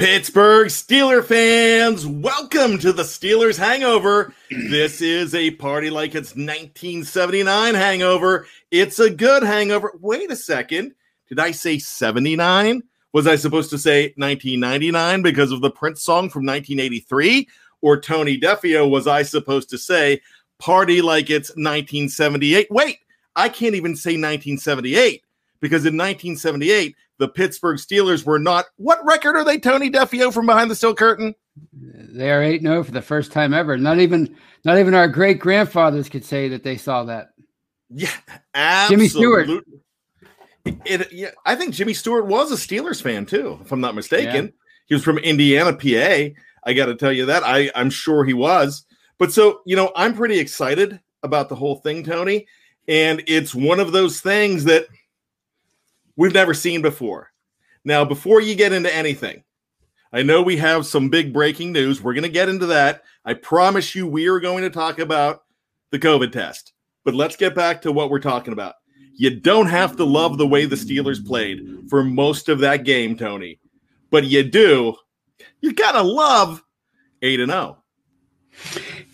Pittsburgh Steeler fans, welcome to the Steelers Hangover. This is a party like it's 1979 hangover. It's a good hangover. Wait a second. Did I say 79? Was I supposed to say 1999 because of the Prince song from 1983? Or Tony Defeo, was I supposed to say party like it's 1978? Wait, I can't even say 1978 because in 1978, the Pittsburgh Steelers were not. What record are they, Tony Defeo, from behind the steel curtain? They are 8 0 for the first time ever. Not even not even our great grandfathers could say that they saw that. Yeah, absolutely. Jimmy Stewart. It, it- yeah, I think Jimmy Stewart was a Steelers fan too, if I'm not mistaken. Yeah. He was from Indiana, PA. I got to tell you that. I, I'm sure he was. But so, you know, I'm pretty excited about the whole thing, Tony. And it's one of those things that we've never seen before. Now, before you get into anything, I know we have some big breaking news. We're going to get into that. I promise you, we are going to talk about the COVID test. But let's get back to what we're talking about. You don't have to love the way the Steelers played for most of that game, Tony, but you do. You got to love 8 and 0.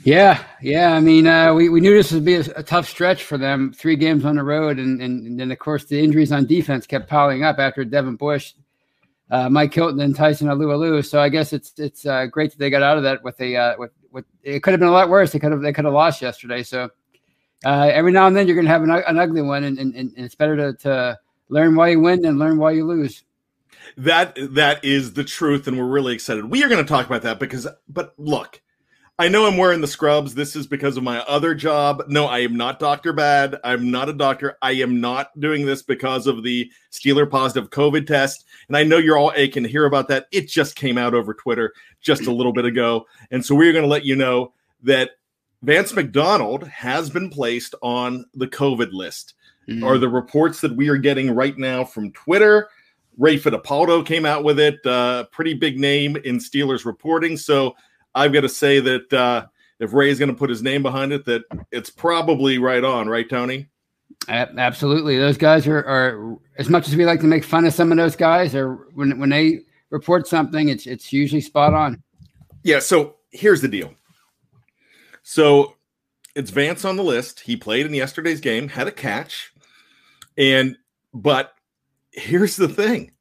Yeah, yeah. I mean, uh, we, we knew this would be a, a tough stretch for them. Three games on the road, and, and, and then of course the injuries on defense kept piling up after Devin Bush, uh, Mike Hilton, and Tyson Alualu. So I guess it's it's uh, great that they got out of that with a uh, with with it could have been a lot worse. They could have they could have lost yesterday. So uh, every now and then you're going to have an, an ugly one, and, and, and it's better to, to learn why you win than learn why you lose. That that is the truth, and we're really excited. We are going to talk about that because, but look, I know I'm wearing the scrubs. This is because of my other job. No, I am not Doctor Bad. I'm not a doctor. I am not doing this because of the Steeler positive COVID test. And I know you're all aching to hear about that. It just came out over Twitter just a little bit ago, and so we're going to let you know that Vance McDonald has been placed on the COVID list. Are the reports that we are getting right now from Twitter? Ray Fittipaldo came out with it. Uh, pretty big name in Steelers reporting. So I've got to say that uh, if Ray is going to put his name behind it, that it's probably right on, right, Tony? Absolutely, those guys are, are as much as we like to make fun of some of those guys. or when when they report something, it's it's usually spot on. Yeah. So here's the deal. So it's Vance on the list. He played in yesterday's game, had a catch, and but here's the thing.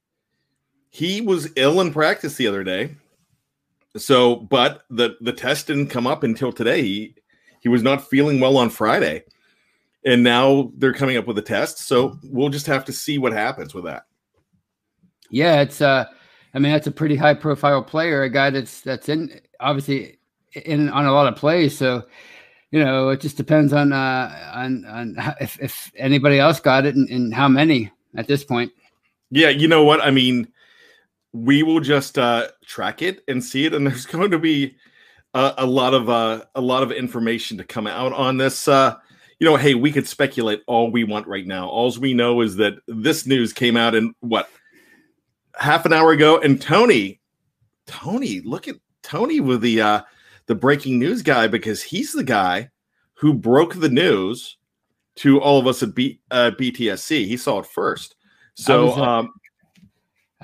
He was ill in practice the other day. So, but the the test didn't come up until today. He he was not feeling well on Friday. and now they're coming up with a test. So we'll just have to see what happens with that. Yeah, it's uh, I mean that's a pretty high profile player, a guy that's that's in obviously in on a lot of plays. So you know, it just depends on uh on on if, if anybody else got it and, and how many at this point. Yeah, you know what I mean. We will just uh, track it and see it, and there's going to be uh, a lot of uh, a lot of information to come out on this. Uh, you know, hey, we could speculate all we want right now. All we know is that this news came out in what half an hour ago, and Tony, Tony, look at Tony with the uh, the breaking news guy because he's the guy who broke the news to all of us at B, uh, BTSC. He saw it first. So, uh, um,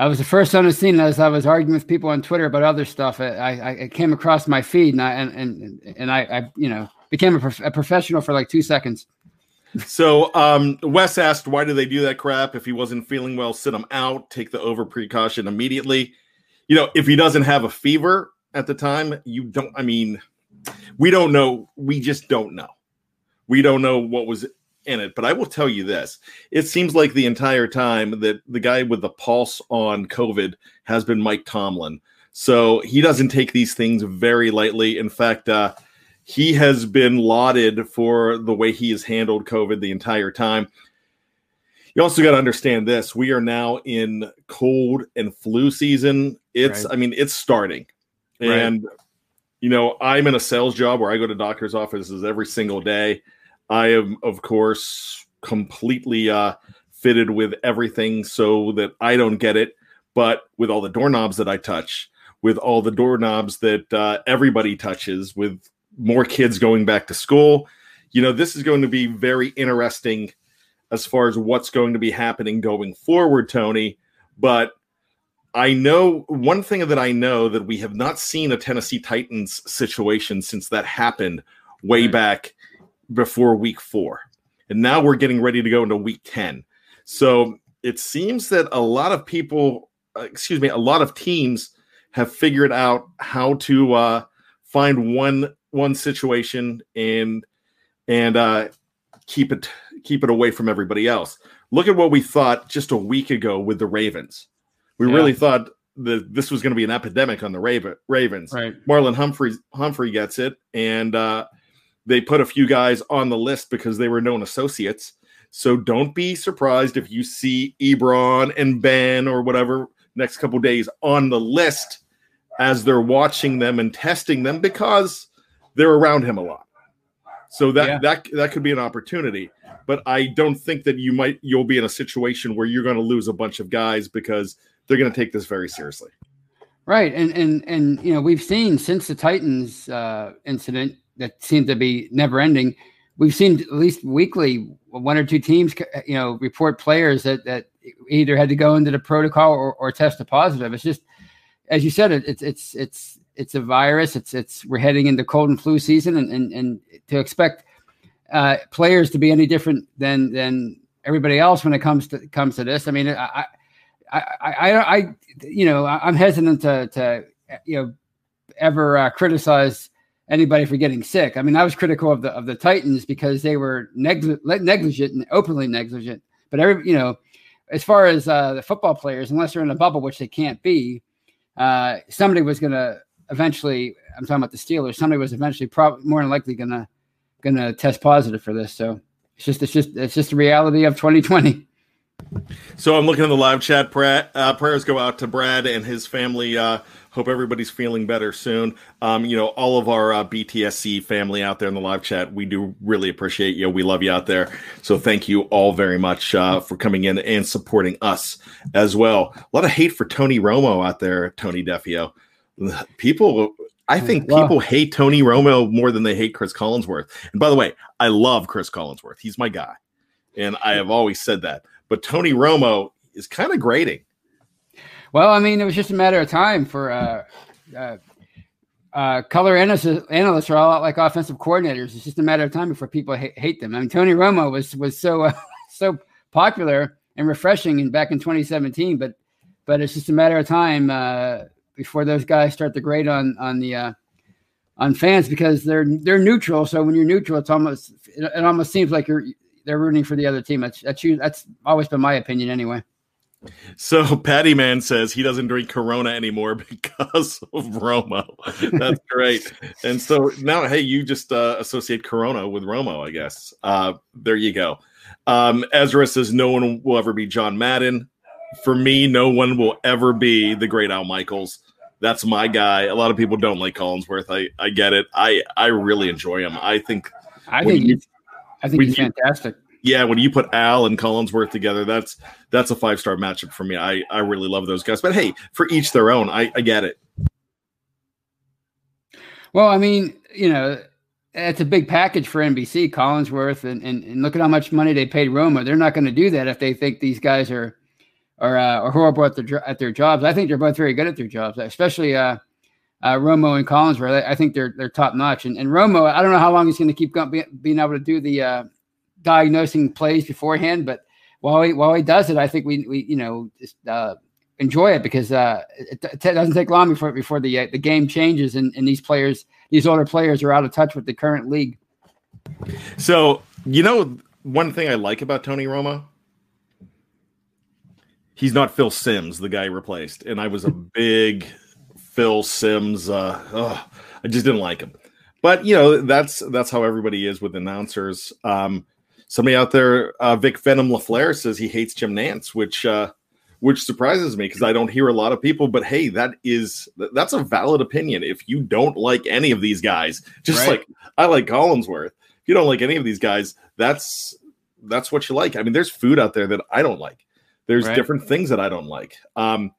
I was the first on the scene as I was arguing with people on Twitter about other stuff. I, I, came across my feed and I and and, and I, I you know became a, prof- a professional for like two seconds. so um, Wes asked, why do they do that crap? If he wasn't feeling well, sit him out, take the over precaution immediately. You know, if he doesn't have a fever at the time, you don't, I mean, we don't know. We just don't know. We don't know what was in it. But I will tell you this it seems like the entire time that the guy with the pulse on COVID has been Mike Tomlin. So he doesn't take these things very lightly. In fact, uh, he has been lauded for the way he has handled COVID the entire time. You also got to understand this. We are now in cold and flu season. It's, Right. I mean, it's starting. Right. And, you know, I'm in a sales job where I go to doctor's offices every single day. I am, of course, completely uh, fitted with everything so that I don't get it. But with all the doorknobs that I touch, with all the doorknobs that uh, everybody touches, with more kids going back to school, you know, this is going to be very interesting as far as what's going to be happening going forward, Tony. But I know one thing that I know that we have not seen a Tennessee Titans situation since that happened way back before week four. And now we're getting ready to go into week 10. So it seems that a lot of people, uh, excuse me, a lot of teams have figured out how to uh, find one one situation and and uh, keep it keep it away from everybody else. Look at what we thought just a week ago with the Ravens. We Yeah. really thought that this was going to be an epidemic on the Raven, Ravens. Right. Marlon Humphrey Humphrey gets it, and uh, they put a few guys on the list because they were known associates. So don't be surprised if you see Ebron and Ben or whatever next couple days on the list as they're watching them and testing them because they're around him a lot. So that Yeah. that that could be an opportunity. But I don't think that you might you'll be in a situation where you're going to lose a bunch of guys because they're going to take this very seriously. Right, and and and you know we've seen since the Titans uh, incident that seemed to be never ending. We've seen at least weekly one or two teams, you know, report players that that either had to go into the protocol or, or test a positive. It's just, as you said, it, it's it's it's it's a virus. It's it's we're heading into cold and flu season, and and, and to expect uh, players to be any different than than everybody else when it comes to comes to this. I mean, I. I, I, I, I, you know, I'm hesitant to, to, you know, ever uh, criticize anybody for getting sick. I mean, I was critical of the of the Titans because they were negli- negligent and openly negligent. But every, you know, as far as uh, the football players, unless they're in a bubble, which they can't be, uh, somebody was going to eventually. I'm talking about the Steelers. Somebody was eventually probably more than likely going to going to test positive for this. So it's just it's just it's just the reality of 2020. So I'm looking in the live chat. Uh, prayers go out to Brad and his family. Uh, hope everybody's feeling better soon. Um, you know, all of our uh, BTSC family out there in the live chat, we do really appreciate you. We love you out there. So thank you all very much uh, for coming in and supporting us as well. A lot of hate for Tony Romo out there, Tony Defeo. People, I think Well- people hate Tony Romo more than they hate Chris Collinsworth. And by the way, I love Chris Collinsworth. He's my guy. And I have always said that. But Tony Romo is kind of grating. Well, I mean, it was just a matter of time for uh, uh, uh, color analysts, analysts are a lot like offensive coordinators. It's just a matter of time before people hate, hate them. I mean, Tony Romo was was so uh, so popular and refreshing in, back in 2017, but but it's just a matter of time uh, before those guys start to grade on on the uh, on fans because they're they're neutral. So when you're neutral, it's almost it, it almost seems like you're they're rooting for the other team. That's that's that's always been my opinion anyway. So Patty Man says he doesn't drink Corona anymore because of Romo. That's great. and so now, hey, you just uh, associate Corona with Romo, I guess. Uh, there you go. Um, Ezra says no one will ever be John Madden. For me, no one will ever be the great Al Michaels. That's my guy. A lot of people don't like Collinsworth. I, I get it. I, I really enjoy him. I think I think you, I think he's you, fantastic yeah, when you put Al and Collinsworth together, that's that's a five star matchup for me. I I really love those guys. But hey, for each their own. I, I get it. Well, I mean, you know, it's a big package for NBC, Collinsworth, and, and, and look at how much money they paid Romo. They're not going to do that if they think these guys are are, uh, are horrible at their at their jobs. I think they're both very good at their jobs, especially uh, uh, Romo and Collinsworth. I, I think they're they're top notch. And, and Romo, I don't know how long he's going to keep going, being able to do the uh, diagnosing plays beforehand. But while he while he does it, I think we we you know just uh, enjoy it because uh, it, it, doesn't take long before before the uh, the game changes and, and these players these older players are out of touch with the current league. So you know one thing I like about Tony Romo. He's not Phil Simms, the guy replaced, and I was a big Phil Simms. Uh, oh, I just didn't like him, but you know that's that's how everybody is with announcers. Um, somebody out there, uh, Vic Venom LaFleur says he hates Jim Nantz, which uh, which surprises me because I don't hear a lot of people. But hey, that is that's a valid opinion. If you don't like any of these guys, just right. like I like Collinsworth, if you don't like any of these guys, that's that's what you like. I mean, there's food out there that I don't like. There's right. different things that I don't like. Um,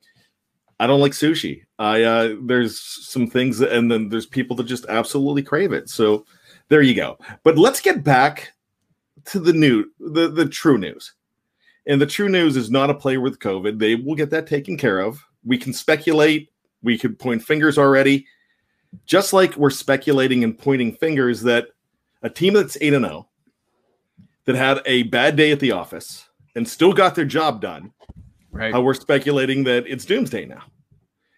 I don't like sushi. I uh, there's some things, that, and then there's people that just absolutely crave it. So there you go. But let's get back to the new the the true news. And the true news is not a play with COVID. They will get that taken care of. We can speculate, we could point fingers already. Just like we're speculating and pointing fingers that a team that's 8 and 0 that had a bad day at the office and still got their job done. Right. How we're speculating that it's doomsday now.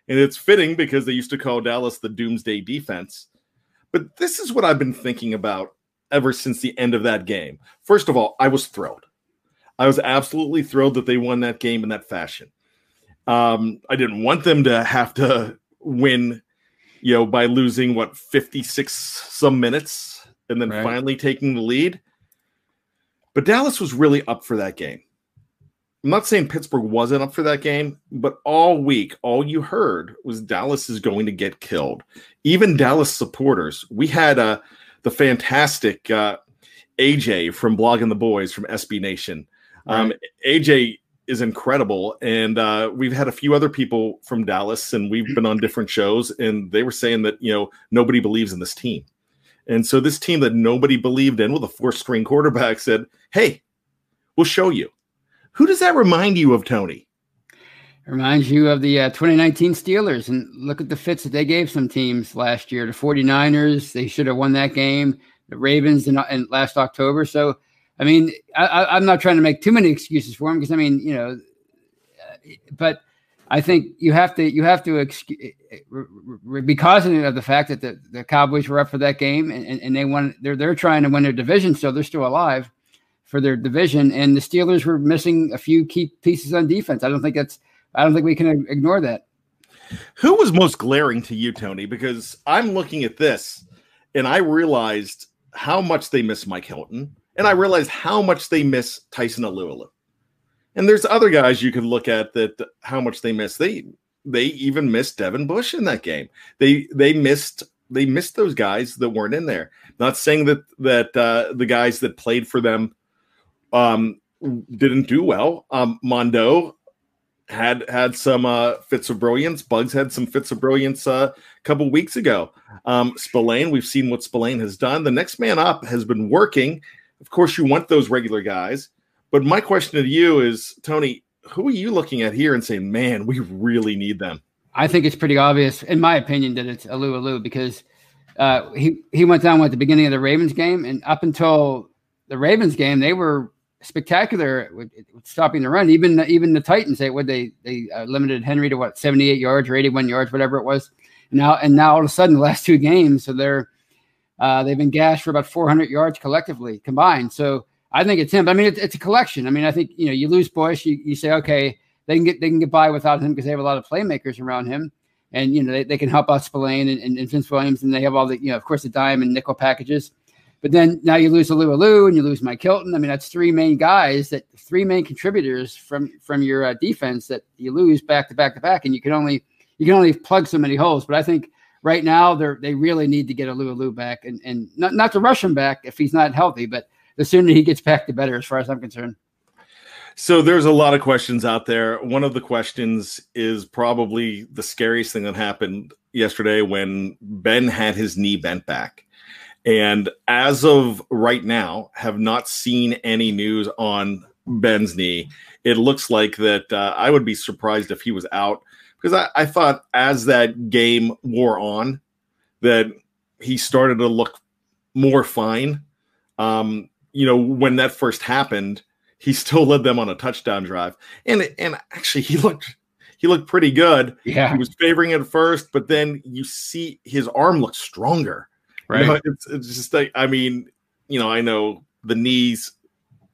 And it's fitting because they used to call Dallas the doomsday defense. But this is what I've been thinking about ever since the end of that game. First of all, I was thrilled. I was absolutely thrilled that they won that game in that fashion. Um, I didn't want them to have to win, you know, by losing what 56 some minutes and then right. finally taking the lead. But Dallas was really up for that game. I'm not saying Pittsburgh wasn't up for that game, but all week, all you heard was Dallas is going to get killed. Even Dallas supporters, we had a the fantastic uh, AJ from Blogging the Boys from SB Nation. Um, right. AJ is incredible, and uh, we've had a few other people from Dallas, and we've been on different shows, and they were saying that you know nobody believes in this team, and so this team that nobody believed in with a four string quarterback said, "Hey, we'll show you." Who does that remind you of, Tony? Reminds you of the uh, 2019 Steelers. And look at the fits that they gave some teams last year. The 49ers, they should have won that game. The Ravens in, in last October. So, I mean, I, am not trying to make too many excuses for them because, I mean, you know, uh, but I think you have to you have to eh, eh, be because of the fact that the, the Cowboys were up for that game and, and they won. They're they're trying to win their division, so they're still alive for their division. And the Steelers were missing a few key pieces on defense. I don't think that's I don't think we can ignore that. Who was most glaring to you, Tony? Because I'm looking at this and I realized how much they miss Mike Hilton, and I realized how much they miss Tyson Alualu. And there's other guys you can look at that how much they miss. They they even missed Devin Bush in that game. They they missed they missed those guys that weren't in there. Not saying that that uh, the guys that played for them um, didn't do well. Um, Mondo had had some uh, fits of brilliance. Bugs had some fits of brilliance uh, a couple weeks ago. Um, Spillane, we've seen what Spillane has done. The next man up has been working. Of course, you want those regular guys. But my question to you is, Tony, who are you looking at here and saying, man, we really need them? I think it's pretty obvious, in my opinion, that it's Alualu because uh, he he went down at the beginning of the Ravens game, and up until the Ravens game, they were spectacular with, stopping the run. Even even the Titans, they would they they uh, limited Henry to what seventy eight yards or eighty one yards, whatever it was. And now and now all of a sudden, the last two games, so they're uh, they've been gashed for about four hundred yards collectively combined. So I think it's him. But I mean, it's, it's a collection. I mean, I think you know, you lose Bush, you, you say, okay, they can get they can get by without him because they have a lot of playmakers around him, and you know they, they can help out Spillane and, and, and Vince Williams, and they have all the you know, of course, the dime and nickel packages. But then now you lose Alu and you lose Mike Hilton. I mean, that's three main guys that three main contributors from from your uh, defense that you lose back to back to back, and you can only you can only plug so many holes. But I think right now they they really need to get Alu back, and and not not to rush him back if he's not healthy, but the sooner he gets back, the better, as far as I'm concerned. So there's a lot of questions out there. One of the questions is probably the scariest thing that happened yesterday when Ben had his knee bent back and as of right now have not seen any news on ben's knee. It looks like that uh, i would be surprised if he was out because I, I thought as that game wore on that he started to look more fine. Um, you know when that first happened he still led them on a touchdown drive. And and actually he looked he looked pretty good. Yeah. He was favoring it first but then you see his arm looks stronger Right. You know, it's, it's just like, I mean, you know, I know the knees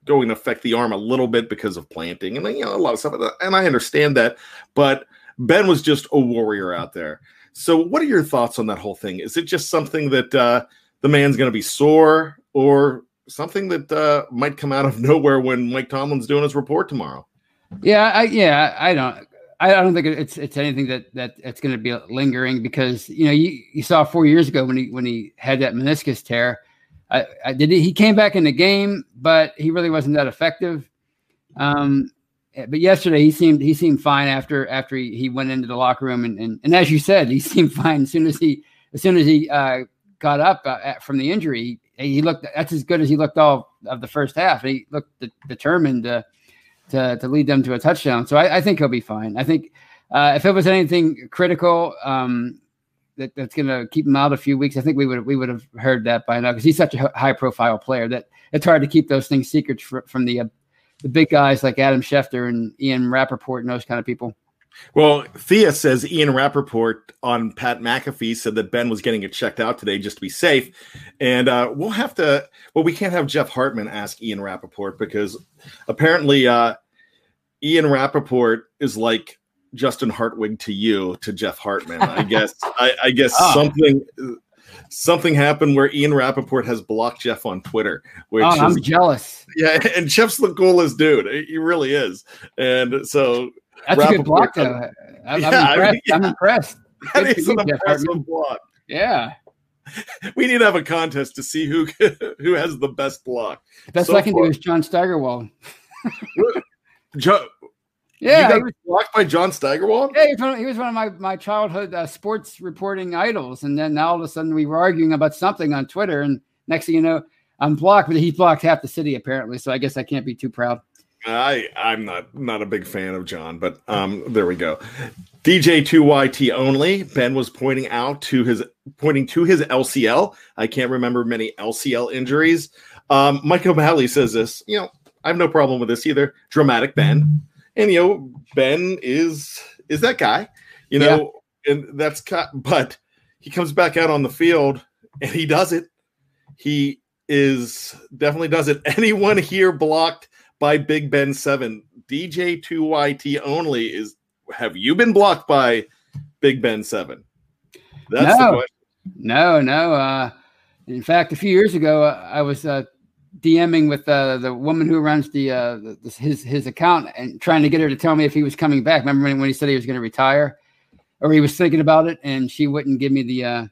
going to affect the arm a little bit because of planting and, you know, a lot of stuff. And I understand that. But Ben was just a warrior out there. So, what are your thoughts on that whole thing? Is it just something that uh, the man's going to be sore or something that uh, might come out of nowhere when Mike Tomlin's doing his report tomorrow? Yeah, I, yeah, I don't. I don't think it's it's anything that that it's going to be lingering because you know you, you saw four years ago when he when he had that meniscus tear, I, I did he came back in the game, but he really wasn't that effective. Um, but yesterday he seemed he seemed fine after after he, he went into the locker room and, and and as you said he seemed fine as soon as he as soon as he uh, got up uh, from the injury. He, he, looked that's as good as he looked all of the first half. He looked de- determined to, to lead them to a touchdown. So I, I think he'll be fine. I think uh, if it was anything critical um, that, that's going to keep him out a few weeks, I think we would we would have heard that by now because he's such a high profile player that it's hard to keep those things secret fr- from the uh, the big guys like Adam Schefter and Ian Rapoport and those kind of people. Well, Thea says Ian Rapoport on Pat McAfee said that Ben was getting it checked out today just to be safe. And uh, we'll have to, well, we can't have Jeff Hartman ask Ian Rapoport because apparently uh, Ian Rapoport is like Justin Hartwig to you, to Jeff Hartman. I guess, I, I guess oh. something. Something happened where Ian Rapoport has blocked Jeff on Twitter. Which oh, I'm is, jealous. Yeah, and Jeff's the coolest dude. He really is. And so that's Rapoport, a good block, though. I'm, yeah, I'm impressed. I mean, yeah. I'm impressed. That good is an impressive block. Yeah. We need to have a contest to see who who has the best block. The best so I can far. do is John Steigerwald. Joe, yeah, you got was, blocked by John Steigerwald. Yeah, he was, one, he was one of my my childhood uh, sports reporting idols, and then now all of a sudden we were arguing about something on Twitter, and next thing you know, I'm blocked. But he blocked half the city apparently, so I guess I can't be too proud. I I'm not not a big fan of John, but um there we go. DJ two YT only. Ben was pointing out to his pointing to his LCL. I can't remember many LCL injuries. Um, Mike O'Malley says this. You know, I have no problem with this either. Dramatic Ben, and you know Ben is is that guy. You know, yeah. and that's but he comes back out on the field and he does it. He is definitely does it. Anyone here blocked by Big Ben 7. DJ2YT only is have you been blocked by Big Ben 7? That's no, the question. No, no. Uh, in fact, a few years ago, uh, I was uh, DMing with uh, the woman who runs the, uh, the, his his account and trying to get her to tell me if he was coming back. Remember when, when he said he was going to retire, or he was thinking about it, and she wouldn't give me the uh,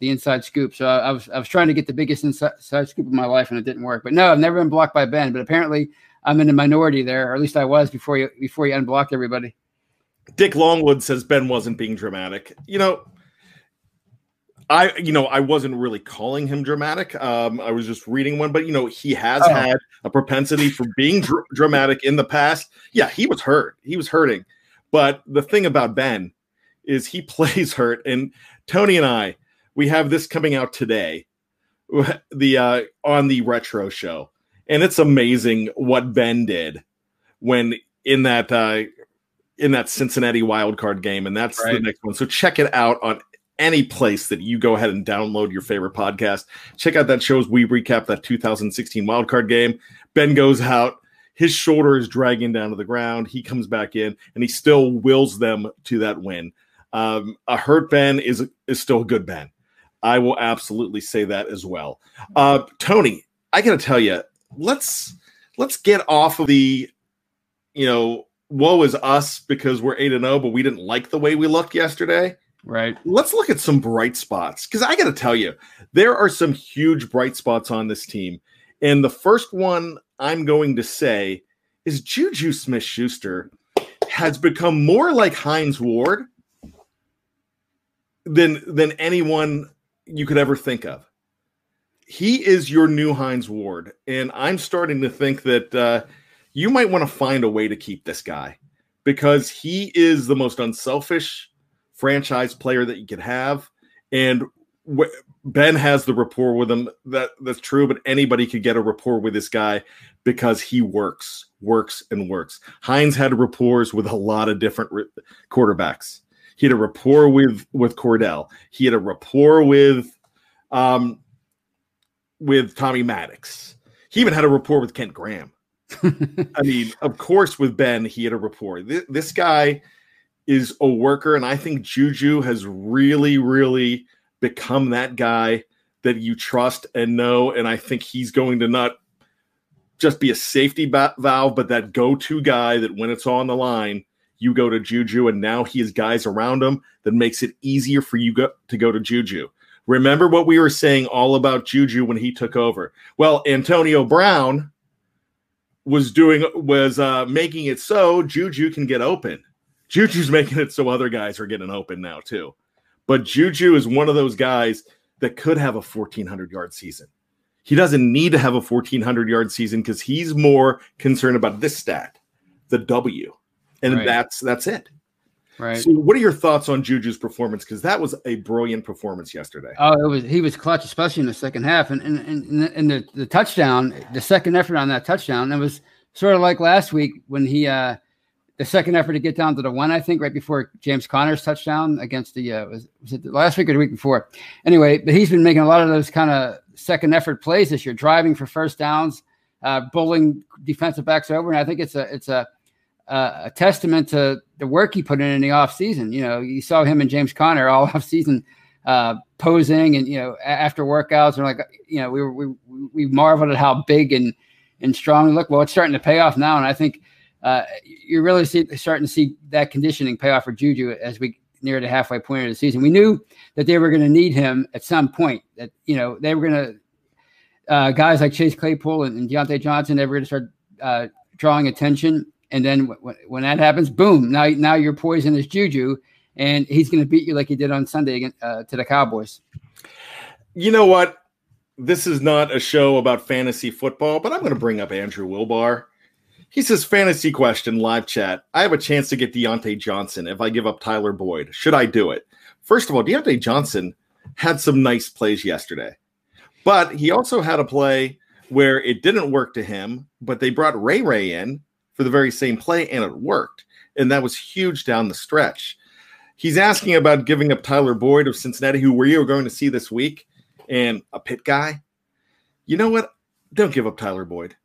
the inside scoop. So I, I, was I was trying to get the biggest inside, inside scoop of my life, and it didn't work. But no, I've never been blocked by Ben. But apparently, I'm in the minority there, or at least I was before you before you unblocked everybody. Dick Longwood says Ben wasn't being dramatic. You know, I you know I wasn't really calling him dramatic. Um, I was just reading one, but you know he has oh. had a propensity for being dr- dramatic in the past. Yeah, he was hurt. He was hurting. But the thing about Ben is he plays hurt, and Tony and I we have this coming out today, the uh, on the retro show and it's amazing what Ben did when in that uh, in that Cincinnati wild card game, and that's right. the next one. So check it out on any place that you go ahead and download your favorite podcast. Check out that shows we recap that 2016 wild card game. Ben goes out. His shoulder is dragging down to the ground. He comes back in, and he still wills them to that win. Um, a hurt Ben is is still a good Ben. I will absolutely say that as well. Uh, Tony, I got to tell you, let's let's get off of the, you know, woe is us because we're eight and zero, but we didn't like the way we looked yesterday. Right. Let's look at some bright spots because I got to tell you, there are some huge bright spots on this team, and the first one I'm going to say is Juju Smith Schuster has become more like Hines Ward than than anyone you could ever think of. He is your new Hines Ward, and I'm starting to think that uh, you might want to find a way to keep this guy because he is the most unselfish franchise player that you could have, and w- Ben has the rapport with him. That that's true, but anybody could get a rapport with this guy because he works, works, and works. Hines had rapports with a lot of different re- quarterbacks. He had a rapport with with Cordell. He had a rapport with um with Tommy Maddox. He even had a rapport with Kent Graham. I mean, of course, with Ben, he had a rapport. This, this guy is a worker, and I think Juju has really, really become that guy that you trust and know. And I think he's going to not just be a safety valve, but that go-to guy that when it's on the line, you go to Juju, and now he has guys around him that makes it easier for you go- to go to Juju. Remember what we were saying all about Juju when he took over. Well, Antonio Brown was doing was uh, making it so Juju can get open. Juju's making it so other guys are getting open now too. But Juju is one of those guys that could have a 1400 yard season. He doesn't need to have a 1400 yard season because he's more concerned about this stat, the W, and Right. that's that's it. Right. So, what are your thoughts on Juju's performance? Because that was a brilliant performance yesterday. Oh, it was he was clutch, especially in the second half, and and and, the, and the, the touchdown, the second effort on that touchdown, it was sort of like last week when he uh the second effort to get down to the one, I think, right before James Conner's touchdown against the uh, was was it last week or the week before? Anyway, but he's been making a lot of those kind of second effort plays this year, driving for first downs, uh, bowling defensive backs over, and I think it's a it's a uh, a testament to the work he put in in the offseason. You know, you saw him and James Conner all offseason uh, posing and, you know, after workouts and like, you know, we we, we marveled at how big and, and strong look. Well, it's starting to pay off now. And I think uh, you're really see, starting to see that conditioning pay off for Juju as we near the halfway point of the season. We knew that they were going to need him at some point that, you know, they were going to, uh, guys like Chase Claypool and, and Diontae Johnson, they were going to start uh, drawing attention. And then w- when that happens, boom! Now, now your poison is Juju, and he's going to beat you like he did on Sunday uh, to the Cowboys. You know what? This is not a show about fantasy football, but I'm going to bring up Andrew Wilbar. He says, Fantasy question, live chat. I have a chance to get Diontae Johnson if I give up Tyler Boyd. Should I do it? First of all, Diontae Johnson had some nice plays yesterday, but he also had a play where it didn't work to him, but they brought Ray Ray in for the very same play and it worked. And that was huge down the stretch. He's asking about giving up Tyler Boyd of Cincinnati, who we are going to see this week, and a Pitt guy. You know what? Don't give up Tyler Boyd.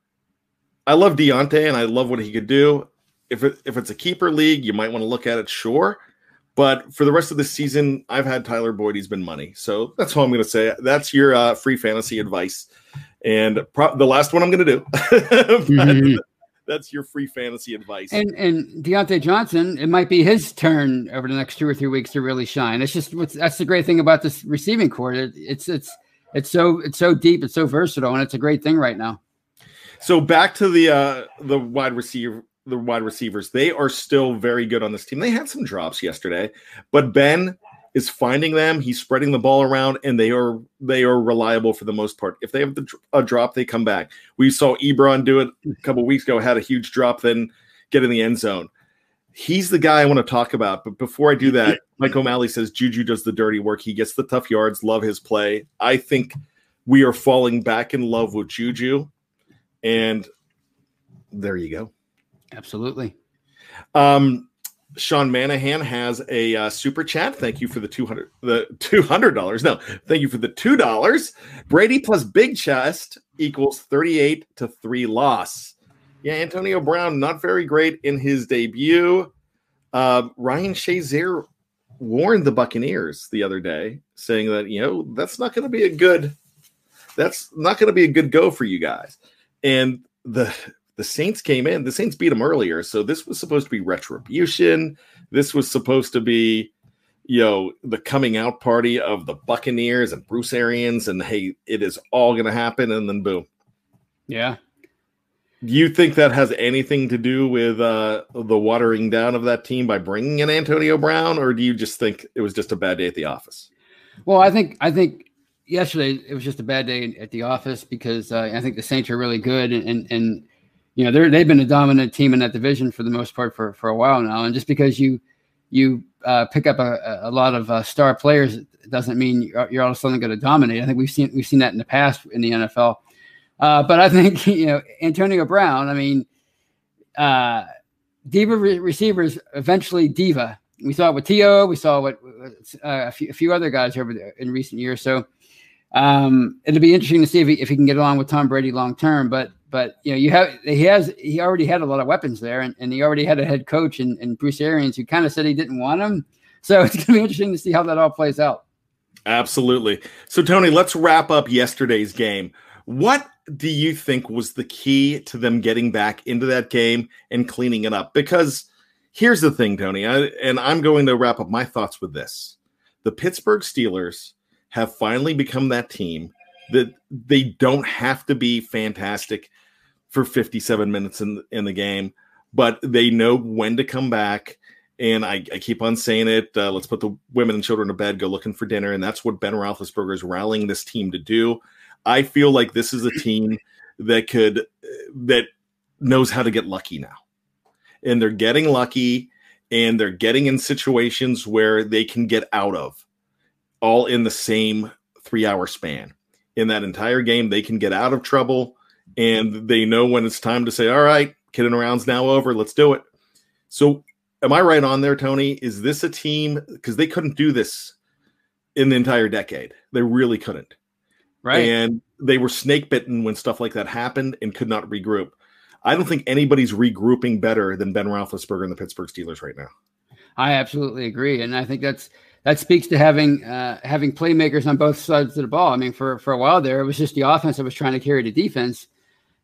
I love Diontae and I love what he could do. If it, if it's a keeper league, you might want to look at it, sure. But for the rest of the season, I've had Tyler Boyd. He's been money. So that's all I'm going to say. That's your uh, free fantasy advice. And pro- the last one I'm going to do. Mhm. that's your free fantasy advice. And and Diontae Johnson, it might be his turn over the next two or three weeks to really shine. It's just what's that's the great thing about this receiving corps. It, it's it's it's so it's so deep, it's so versatile, and it's a great thing right now. So back to the uh the wide receiver the wide receivers. They are still very good on this team. They had some drops yesterday, but Ben is finding them. He's spreading the ball around, and they are they are reliable for the most part. If they have the, a drop, they come back. We saw Ebron do it a couple weeks ago. Had a huge drop, then get in the end zone. He's the guy I want to talk about. But before I do that, Mike O'Malley says Juju does the dirty work. He gets the tough yards. Love his play. I think we are falling back in love with Juju, and there you go. Absolutely. Um, Sean Manahan has a uh, super chat. Thank you for the two hundred the two hundred dollars. No, thank you for the two dollars. Brady plus Big Chest equals 38 to 3 loss. Yeah, Antonio Brown, not very great in his debut. Uh, Ryan Shazier warned the Buccaneers the other day, saying that, you know, that's not going to be a good that's not going to be a good go for you guys. And the the Saints came in. The Saints beat them earlier, so this was supposed to be retribution. This was supposed to be, you know, the coming out party of the Buccaneers and Bruce Arians, and hey, it is all going to happen, and then boom. Yeah. Do you think that has anything to do with uh, the watering down of that team by bringing in Antonio Brown, or do you just think it was just a bad day at the office? Well, I think I think yesterday it was just a bad day at the office because uh, I think the Saints are really good and, and, and you know they're they've been a dominant team in that division for the most part for for a while now. And just because you you uh, pick up a, a lot of uh, star players doesn't mean you're, you're all of a sudden going to dominate. I think we've seen we've seen that in the past in the NFL. Uh, but I think you know Antonio Brown. I mean, uh, diva re- receivers eventually diva. We saw it with T.O. We saw what uh, a, few, a few other guys over there in recent years. So um, it'll be interesting to see if he, if he can get along with Tom Brady long term. But but you know you have he has he already had a lot of weapons there, and, and he already had a head coach and, Bruce Arians who kind of said he didn't want him. So it's going to be interesting to see how that all plays out. Absolutely. So Tony, let's wrap up yesterday's game. What do you think was the key to them getting back into that game and cleaning it up? Because here's the thing, Tony, I, and I'm going to wrap up my thoughts with this: the Pittsburgh Steelers have finally become that team that they don't have to be fantastic for 57 minutes in in the game, but they know when to come back. And I, I keep on saying it. Uh, let's put the women and children to bed. Go looking for dinner, and that's what Ben Roethlisberger is rallying this team to do. I feel like this is a team that could that knows how to get lucky now, and they're getting lucky, and they're getting in situations where they can get out of all in the same three hour span. In that entire game, they can get out of trouble and they know when it's time to say, all right, kidding around's now over. Let's do it. So, am I right on there, Tony? Is this a team? Because they couldn't do this in the entire decade. They really couldn't. Right. And they were snake bitten when stuff like that happened and could not regroup. I don't think anybody's regrouping better than Ben Roethlisberger and the Pittsburgh Steelers right now. I absolutely agree, and I think that's that speaks to having uh, having playmakers on both sides of the ball. I mean, for for a while there, it was just the offense that was trying to carry the defense,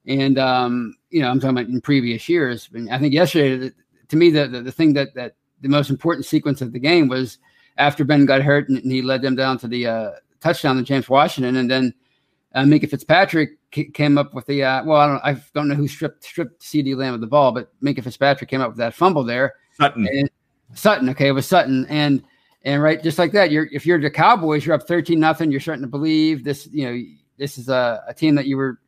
and um, you know, I'm talking about in previous years. I, I think yesterday, to me, the, the, the thing that that the most important sequence of the game was after Ben got hurt and, and he led them down to the uh, touchdown to James Washington, and then uh, Minkah Fitzpatrick c- came up with the uh, well, I don't I don't know who stripped stripped CeeDee Lamb of the ball, but Minkah Fitzpatrick came up with that fumble there. Sutton. And, Sutton, okay, it was Sutton, and and right, just like that, you're if you're the Cowboys, you're up thirteen nothing. You're starting to believe this. You know, this is a, a team that you were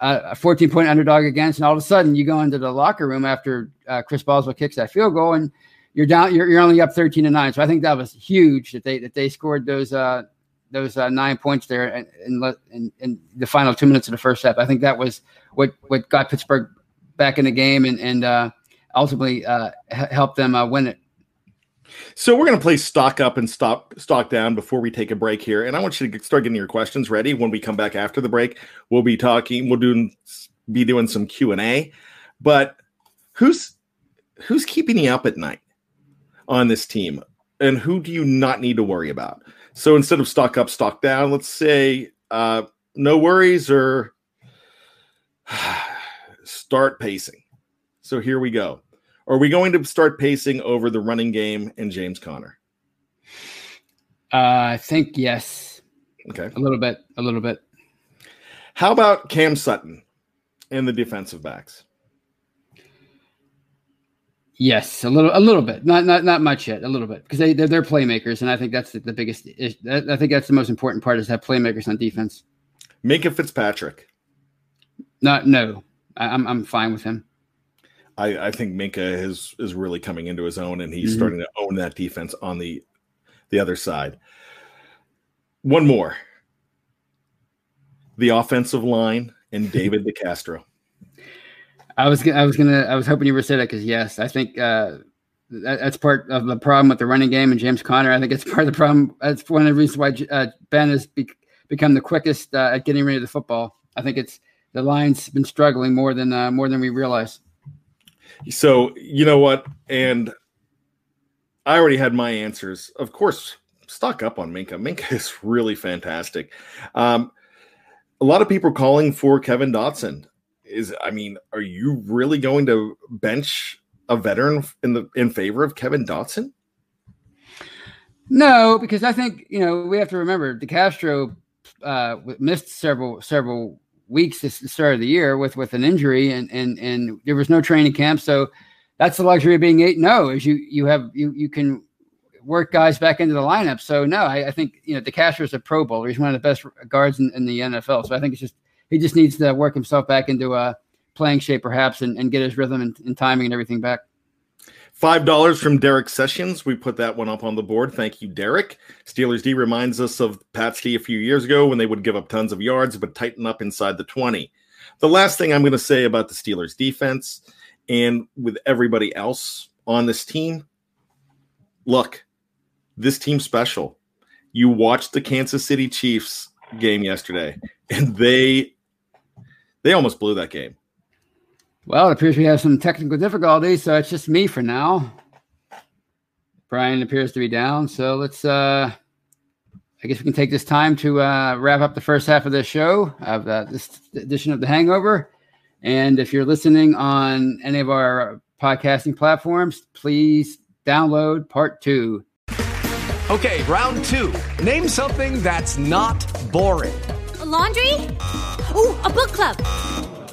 a 14 point underdog against, and all of a sudden you go into the locker room after uh, Chris Boswell kicks that field goal, and you're down. You're, you're only up 13 to nine. So I think that was huge that they that they scored those uh, those uh, nine points there in, in, in, in the final two minutes of the first half. I think that was what what got Pittsburgh back in the game and and uh, ultimately uh, helped them uh, win it. So we're going to play stock up and stop stock down before we take a break here, and I want you to start getting your questions ready. When we come back after the break, we'll be talking. We'll do be doing some Q and A. But who's who's keeping you up at night on this team, and who do you not need to worry about? So instead of stock up, stock down, let's say uh, no worries or start pacing. So here we go. Are we going to start pacing over the running game and James Conner? Uh, I think yes. Okay. A little bit. A little bit. How about Cam Sutton and the defensive backs? Yes, a little, a little bit, not not not much yet, a little bit, because they they're, they're, playmakers, and I think that's the, the biggest. I think that's the most important part is to have playmakers on defense. Minkah Fitzpatrick. Not no, I, I'm I'm fine with him. I, I think Minkah is is really coming into his own, and he's mm-hmm. starting to own that defense on the the other side. One more, the offensive line and David DeCastro. I was I was gonna I was hoping you were say that because yes, I think uh, that, that's part of the problem with the running game and James Conner. I think it's part of the problem. That's one of the reasons why uh, Ben has be, become the quickest uh, at getting rid of the football. I think it's the line's been struggling more than uh, more than we realize. So you know what, and I already had my answers. Of course, stock up on Minkah. Minkah is really fantastic. Um, a lot of people calling for Kevin Dotson. Is I mean, are you really going to bench a veteran in the in favor of Kevin Dotson? No, because I think you know we have to remember DeCastro uh, missed several several weeks at the start of the year with with an injury, and and and there was no training camp. So that's the luxury of being eight. No, oh, is you you have you you can work guys back into the lineup. So no, I, I think you know DeCastro is a Pro Bowler. He's one of the best guards in, in, the NFL. So I think it's just he just needs to work himself back into a playing shape, perhaps, and, and get his rhythm and, and timing and everything back. Five dollars from Derek Sessions. We put that one up on the board. Thank you, Derek. Steelers D reminds us of Pat's D a few years ago when they would give up tons of yards but tighten up inside the 20. The last thing I'm going to say about the Steelers defense and with everybody else on this team, look, this team's special. You watched the Kansas City Chiefs game yesterday, and they they almost blew that game. Well, it appears we have some technical difficulties, so it's just me for now. Brian appears to be down, so let's. uh I guess we can take this time to uh, wrap up the first half of this show of uh, this edition of The Hangover. And if you're listening on any of our podcasting platforms, please download part two. Okay, round two. Name something that's not boring. A laundry? Ooh, a book club